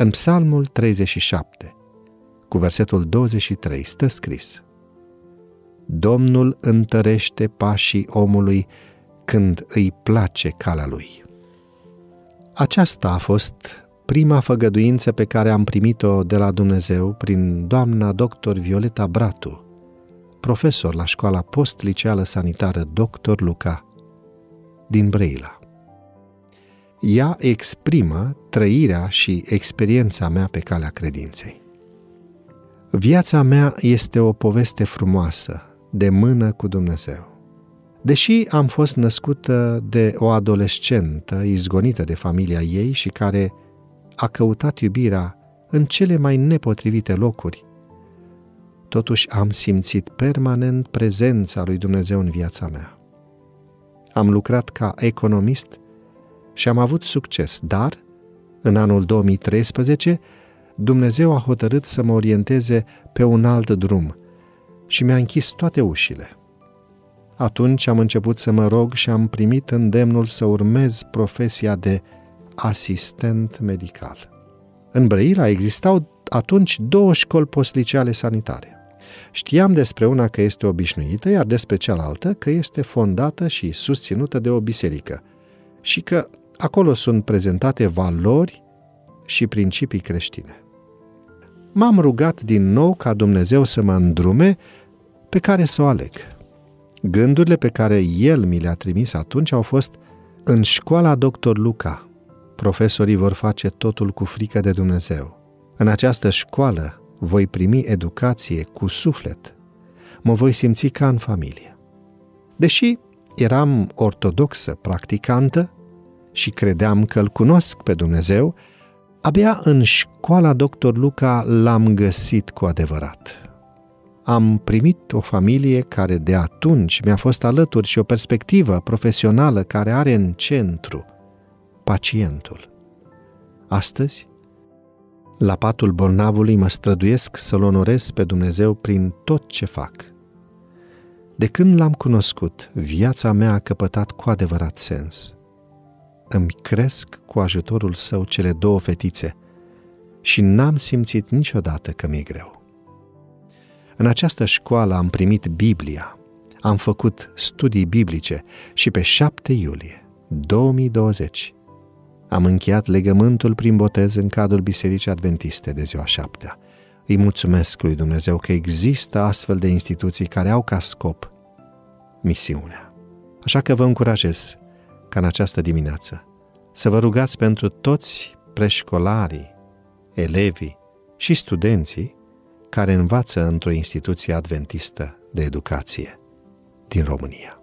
În Psalmul 37, cu versetul 23, stă scris Domnul întărește pașii omului când îi place calea lui. Aceasta a fost prima făgăduință pe care am primit-o de la Dumnezeu prin doamna doctor Violeta Bratu, profesor la școala post-liceală sanitară Dr. Luca din Brăila. Ea exprimă trăirea și experiența mea pe calea credinței. Viața mea este o poveste frumoasă, de mână cu Dumnezeu. Deși am fost născută de o adolescentă izgonită de familia ei și care a căutat iubirea în cele mai nepotrivite locuri, totuși am simțit permanent prezența lui Dumnezeu în viața mea. Am lucrat ca economist și am avut succes, dar în anul 2013 Dumnezeu a hotărât să mă orienteze pe un alt drum și mi-a închis toate ușile. Atunci am început să mă rog și am primit îndemnul să urmez profesia de asistent medical. În Brăila existau atunci două școli postliceale sanitare. Știam despre una că este obișnuită, iar despre cealaltă că este fondată și susținută de o biserică și că acolo sunt prezentate valori și principii creștine. M-am rugat din nou ca Dumnezeu să mă îndrume pe care să o aleg. Gândurile pe care el mi le-a trimis atunci au fost în școala Dr. Luca. Profesorii vor face totul cu frică de Dumnezeu. În această școală voi primi educație cu suflet. Mă voi simți ca în familie. Deși eram ortodoxă, practicantă și credeam că îl cunosc pe Dumnezeu, abia în școala Dr. Luca l-am găsit cu adevărat am primit o familie care de atunci mi-a fost alături și o perspectivă profesională care are în centru pacientul. Astăzi, la patul bolnavului mă străduiesc să-L onorez pe Dumnezeu prin tot ce fac. De când l-am cunoscut, viața mea a căpătat cu adevărat sens. Îmi cresc cu ajutorul său cele două fetițe și n-am simțit niciodată că mi-e greu. În această școală am primit Biblia, am făcut studii biblice și pe 7 iulie 2020 am încheiat legământul prin botez în cadrul Bisericii Adventiste de ziua șaptea. Îi mulțumesc lui Dumnezeu că există astfel de instituții care au ca scop misiunea. Așa că vă încurajez ca în această dimineață să vă rugați pentru toți preșcolarii, elevii și studenții care învață într-o instituție adventistă de educație din România.